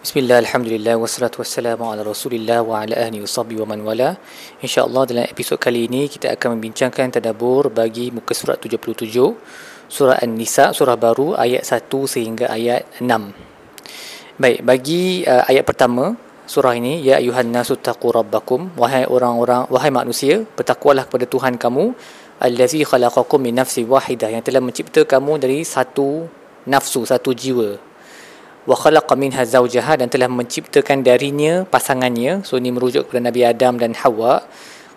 Bismillah, Alhamdulillah, wassalatu wassalamu ala rasulillah wa ala ahli wa man wala. InsyaAllah dalam episod kali ini kita akan membincangkan tadabur bagi muka surat 77 Surah An-Nisa, surah baru ayat 1 sehingga ayat 6 Baik, bagi uh, ayat pertama surah ini Ya ayuhan nasu taqu rabbakum Wahai orang-orang, wahai manusia Bertakwalah kepada Tuhan kamu Allazi khalaqakum min nafsi wahidah Yang telah mencipta kamu dari satu nafsu, satu jiwa wa khalaqa minha zawjaha dan telah menciptakan darinya pasangannya. So ini merujuk kepada Nabi Adam dan Hawa.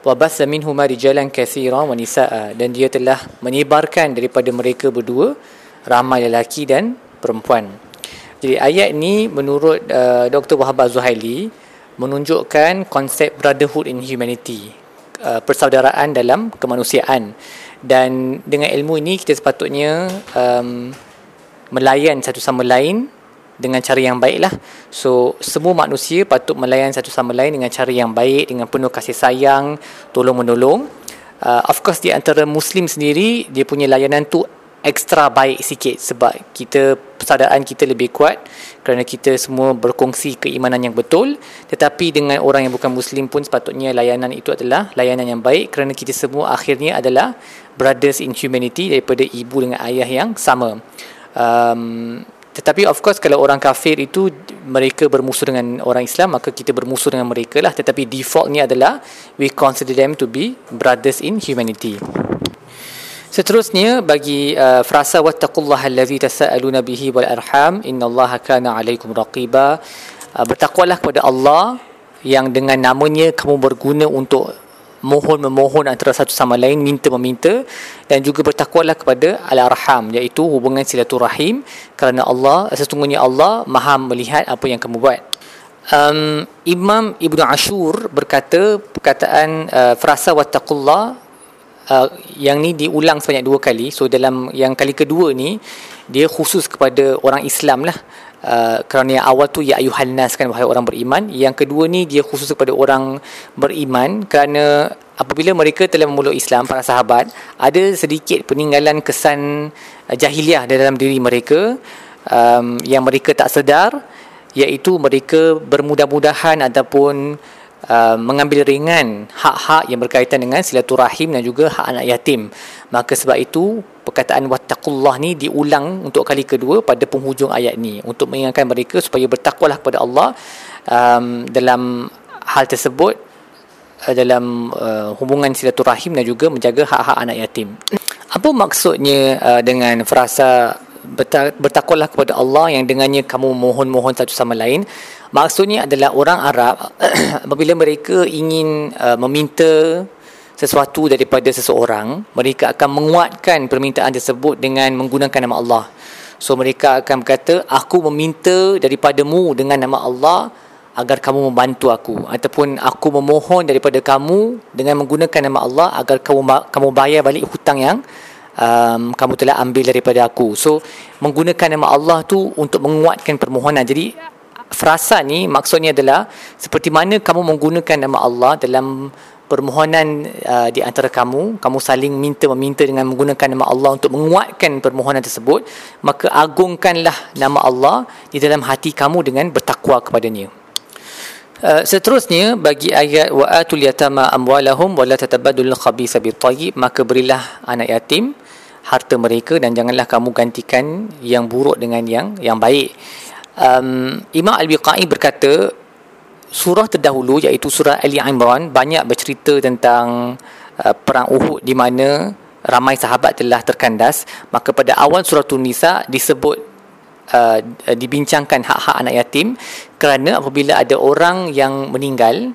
Wa bassa minhuma rijalan katsira wa nisaa. Dan dia telah menyebarkan daripada mereka berdua ramai lelaki dan perempuan. Jadi ayat ini menurut uh, Dr. Wahab Zuhaili menunjukkan konsep brotherhood in humanity uh, persaudaraan dalam kemanusiaan. Dan dengan ilmu ini kita sepatutnya um, melayan satu sama lain dengan cara yang baik lah. So, semua manusia patut melayan satu sama lain dengan cara yang baik, dengan penuh kasih sayang, tolong-menolong. Uh, of course, di antara Muslim sendiri, dia punya layanan tu ekstra baik sikit sebab kita persaudaraan kita lebih kuat kerana kita semua berkongsi keimanan yang betul tetapi dengan orang yang bukan muslim pun sepatutnya layanan itu adalah layanan yang baik kerana kita semua akhirnya adalah brothers in humanity daripada ibu dengan ayah yang sama um, tetapi of course kalau orang kafir itu mereka bermusuh dengan orang Islam maka kita bermusuh dengan mereka lah. Tetapi defaultnya adalah we consider them to be brothers in humanity. Seterusnya bagi uh, frasa wattaqullaha allazi tasaaluna bihi wal arham innallaha kana alaikum raqiba. Uh, bertakwalah kepada Allah yang dengan namanya kamu berguna untuk mohon memohon antara satu sama lain minta meminta dan juga bertakwalah kepada al-arham iaitu hubungan silaturahim kerana Allah sesungguhnya Allah Maha melihat apa yang kamu buat. Um, Imam Ibnu Ashur berkata perkataan uh, frasa wattaqullah uh, yang ni diulang sebanyak dua kali. So dalam yang kali kedua ni dia khusus kepada orang Islam lah Uh, kerana yang awal tu ya ayuhan nas kan wahai orang beriman. Yang kedua ni dia khusus kepada orang beriman kerana apabila mereka telah memeluk Islam para sahabat ada sedikit peninggalan kesan uh, jahiliah dalam diri mereka um, yang mereka tak sedar iaitu mereka bermudah-mudahan ataupun uh, mengambil ringan hak-hak yang berkaitan dengan silaturahim dan juga hak anak yatim. Maka sebab itu perkataan wattaqullah ni diulang untuk kali kedua pada penghujung ayat ni untuk mengingatkan mereka supaya bertakwalah kepada Allah um, dalam hal tersebut uh, dalam uh, hubungan silaturahim dan juga menjaga hak-hak anak yatim. Apa maksudnya uh, dengan frasa bertakwalah kepada Allah yang dengannya kamu mohon-mohon satu sama lain? Maksudnya adalah orang Arab apabila mereka ingin uh, meminta sesuatu daripada seseorang, mereka akan menguatkan permintaan tersebut dengan menggunakan nama Allah. So mereka akan berkata, aku meminta daripadamu dengan nama Allah agar kamu membantu aku ataupun aku memohon daripada kamu dengan menggunakan nama Allah agar kamu kamu bayar balik hutang yang um, kamu telah ambil daripada aku. So menggunakan nama Allah tu untuk menguatkan permohonan. Jadi frasa ni maksudnya adalah seperti mana kamu menggunakan nama Allah dalam permohonan uh, di antara kamu kamu saling minta meminta dengan menggunakan nama Allah untuk menguatkan permohonan tersebut maka agungkanlah nama Allah di dalam hati kamu dengan bertakwa kepadanya. Uh, seterusnya bagi ayat wa atul yatama amwalahum wa la tatabadul khabisa bitayyib maka berilah anak yatim harta mereka dan janganlah kamu gantikan yang buruk dengan yang yang baik. Um, Imam Al-Biqai berkata surah terdahulu iaitu surah Ali Imran banyak bercerita tentang uh, perang Uhud di mana ramai sahabat telah terkandas. Maka pada awal surah Tun-Nisa disebut uh, dibincangkan hak-hak anak yatim kerana apabila ada orang yang meninggal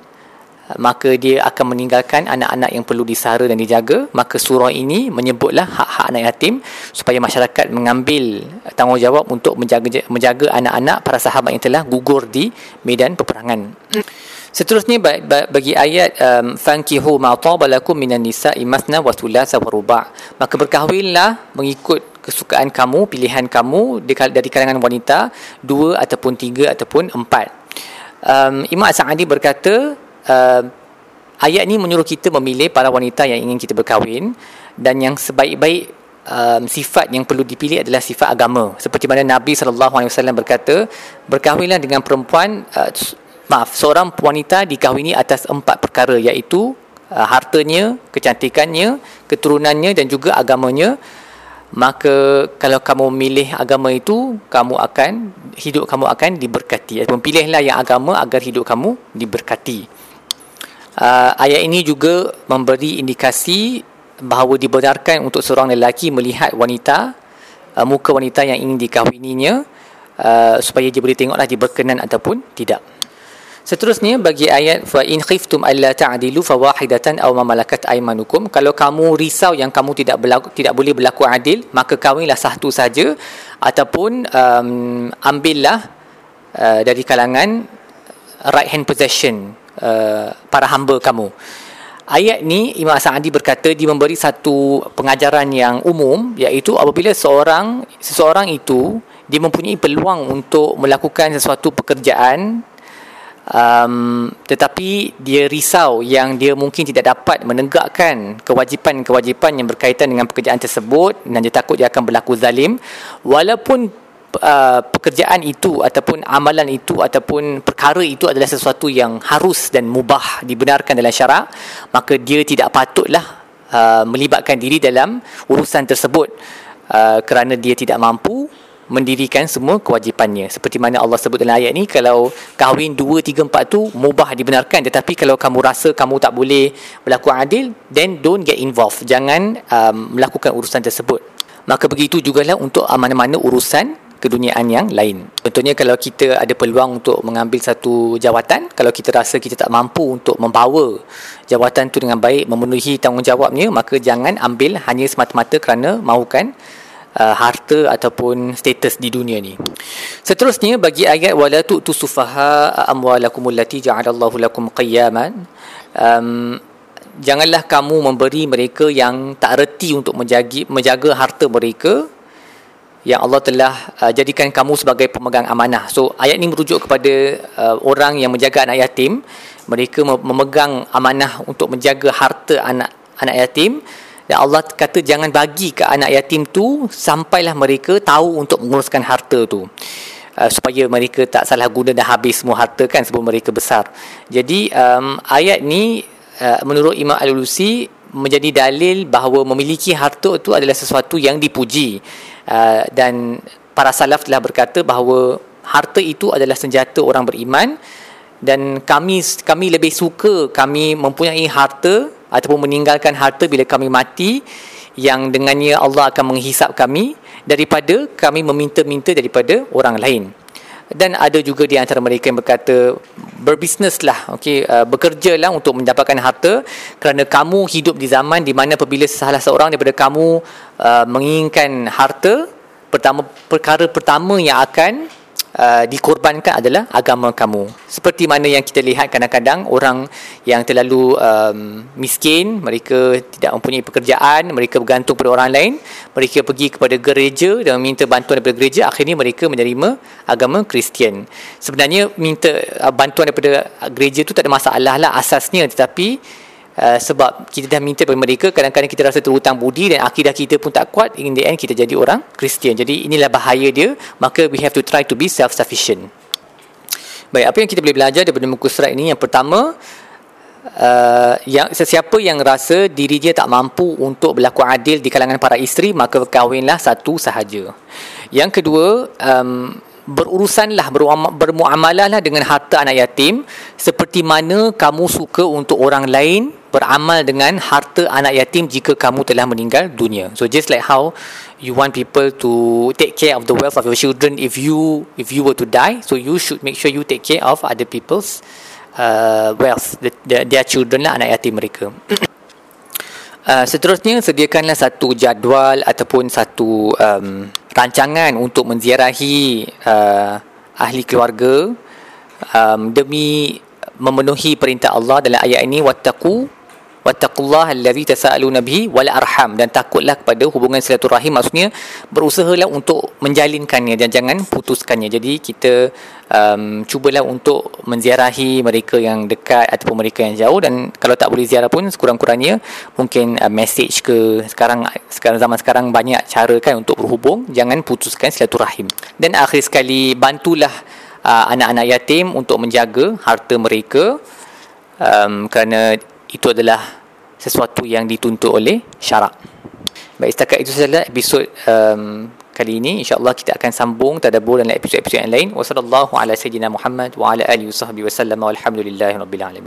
maka dia akan meninggalkan anak-anak yang perlu disara dan dijaga. Maka surah ini menyebutlah hak-hak anak yatim supaya masyarakat mengambil tanggungjawab untuk menjaga menjaga anak-anak para sahabat yang telah gugur di medan peperangan. Seterusnya bagi ayat um, fankihu ma tabalakum minan nisa'i mathna wa thulatha wa ruba' maka berkahwinlah mengikut kesukaan kamu pilihan kamu dari kalangan wanita dua ataupun tiga ataupun empat. Um, Imam Sa'adi berkata uh, ayat ni menyuruh kita memilih para wanita yang ingin kita berkahwin dan yang sebaik-baik um, sifat yang perlu dipilih adalah sifat agama. Seperti mana Nabi SAW berkata berkahwinlah dengan perempuan uh, maaf seorang wanita dikahwini atas empat perkara iaitu uh, hartanya kecantikannya keturunannya dan juga agamanya. Maka kalau kamu memilih agama itu kamu akan hidup kamu akan diberkati. Pilihlah yang agama agar hidup kamu diberkati uh, ayat ini juga memberi indikasi bahawa dibenarkan untuk seorang lelaki melihat wanita uh, muka wanita yang ingin dikahwininya uh, supaya dia boleh tengoklah dia berkenan ataupun tidak. Seterusnya bagi ayat fa in khiftum alla ta'dilu fa wahidatan aw ma malakat aymanukum. Kalau kamu risau yang kamu tidak berlaku, tidak boleh berlaku adil maka kawinlah satu saja ataupun um, ambillah uh, dari kalangan right hand possession uh, para hamba kamu. Ayat ni Imam Sa'adi berkata dia memberi satu pengajaran yang umum iaitu apabila seorang seseorang itu dia mempunyai peluang untuk melakukan sesuatu pekerjaan um, tetapi dia risau yang dia mungkin tidak dapat menegakkan kewajipan-kewajipan yang berkaitan dengan pekerjaan tersebut dan dia takut dia akan berlaku zalim walaupun uh, pekerjaan itu ataupun amalan itu ataupun perkara itu adalah sesuatu yang harus dan mubah dibenarkan dalam syarak maka dia tidak patutlah uh, melibatkan diri dalam urusan tersebut uh, kerana dia tidak mampu mendirikan semua kewajipannya. Seperti mana Allah sebut dalam ayat ni kalau kahwin 2 3 4 tu mubah dibenarkan tetapi kalau kamu rasa kamu tak boleh berlaku adil then don't get involved. Jangan um, melakukan urusan tersebut. Maka begitu jugalah untuk mana-mana urusan keduniaan yang lain. Contohnya kalau kita ada peluang untuk mengambil satu jawatan, kalau kita rasa kita tak mampu untuk membawa jawatan tu dengan baik, memenuhi tanggungjawabnya, maka jangan ambil hanya semata-mata kerana mahukan uh, harta ataupun status di dunia ni. Seterusnya bagi ayat wala tu'tu sufaha amwalakum allati ja'alallahu lakum qiyaman um, janganlah kamu memberi mereka yang tak reti untuk menjaga menjaga harta mereka yang Allah telah uh, jadikan kamu sebagai pemegang amanah. So ayat ini merujuk kepada uh, orang yang menjaga anak yatim, mereka memegang amanah untuk menjaga harta anak anak yatim dan Allah kata jangan bagi ke anak yatim tu sampailah mereka tahu untuk menguruskan harta tu. Uh, supaya mereka tak salah guna dan habis semua harta kan sebelum mereka besar. Jadi um, ayat ni uh, menurut Imam Al-Ulusi menjadi dalil bahawa memiliki harta itu adalah sesuatu yang dipuji. Uh, dan para salaf telah berkata bahawa harta itu adalah senjata orang beriman dan kami kami lebih suka kami mempunyai harta ataupun meninggalkan harta bila kami mati yang dengannya Allah akan menghisap kami daripada kami meminta-minta daripada orang lain dan ada juga di antara mereka yang berkata berbisneslah okey uh, bekerjalah untuk mendapatkan harta kerana kamu hidup di zaman di mana apabila salah seorang daripada kamu uh, menginginkan harta pertama perkara pertama yang akan uh, dikorbankan adalah agama kamu. Seperti mana yang kita lihat kadang-kadang orang yang terlalu um, miskin, mereka tidak mempunyai pekerjaan, mereka bergantung pada orang lain, mereka pergi kepada gereja dan meminta bantuan daripada gereja, akhirnya mereka menerima agama Kristian. Sebenarnya minta uh, bantuan daripada gereja itu tak ada masalah lah asasnya tetapi Uh, sebab kita dah minta kepada mereka kadang-kadang kita rasa terhutang budi dan akidah kita pun tak kuat in the end kita jadi orang Kristian. Jadi inilah bahaya dia maka we have to try to be self sufficient baik apa yang kita boleh belajar daripada muka surat ini? Yang pertama uh, yang sesiapa yang rasa diri dia tak mampu untuk berlaku adil di kalangan para isteri maka kahwinlah satu sahaja. Yang kedua um, berurusanlah bermuamalahlah dengan harta anak yatim seperti mana kamu suka untuk orang lain beramal dengan harta anak yatim jika kamu telah meninggal dunia. So just like how you want people to take care of the wealth of your children if you if you were to die so you should make sure you take care of other people's uh, wealth the, the, their children lah anak yatim mereka. Uh, seterusnya sediakanlah satu jadual ataupun satu um, rancangan untuk menziarahi uh, ahli keluarga um, demi memenuhi perintah Allah dalam ayat ini wattaqu wattaqullaha allazi tasaaluna bihi wal arham. Dan takutlah kepada hubungan silaturahim maksudnya berusahalah untuk menjalinkannya dan jangan putuskannya. Jadi kita um, cubalah untuk menziarahi mereka yang dekat ataupun mereka yang jauh. Dan kalau tak boleh ziarah pun sekurang-kurangnya mungkin uh, message ke sekarang sekarang zaman sekarang banyak cara kan untuk berhubung. Jangan putuskan silaturahim. Dan akhir sekali bantulah uh, anak-anak yatim untuk menjaga harta mereka um, kerana itu adalah sesuatu yang dituntut oleh syarak. Baik setakat itu sahaja episod um, kali ini insyaallah kita akan sambung tadabbur dalam episod-episod yang lain. Ala sayyidina Muhammad wa ala alihi wasahbihi wasallam walhamdulillahirabbil alamin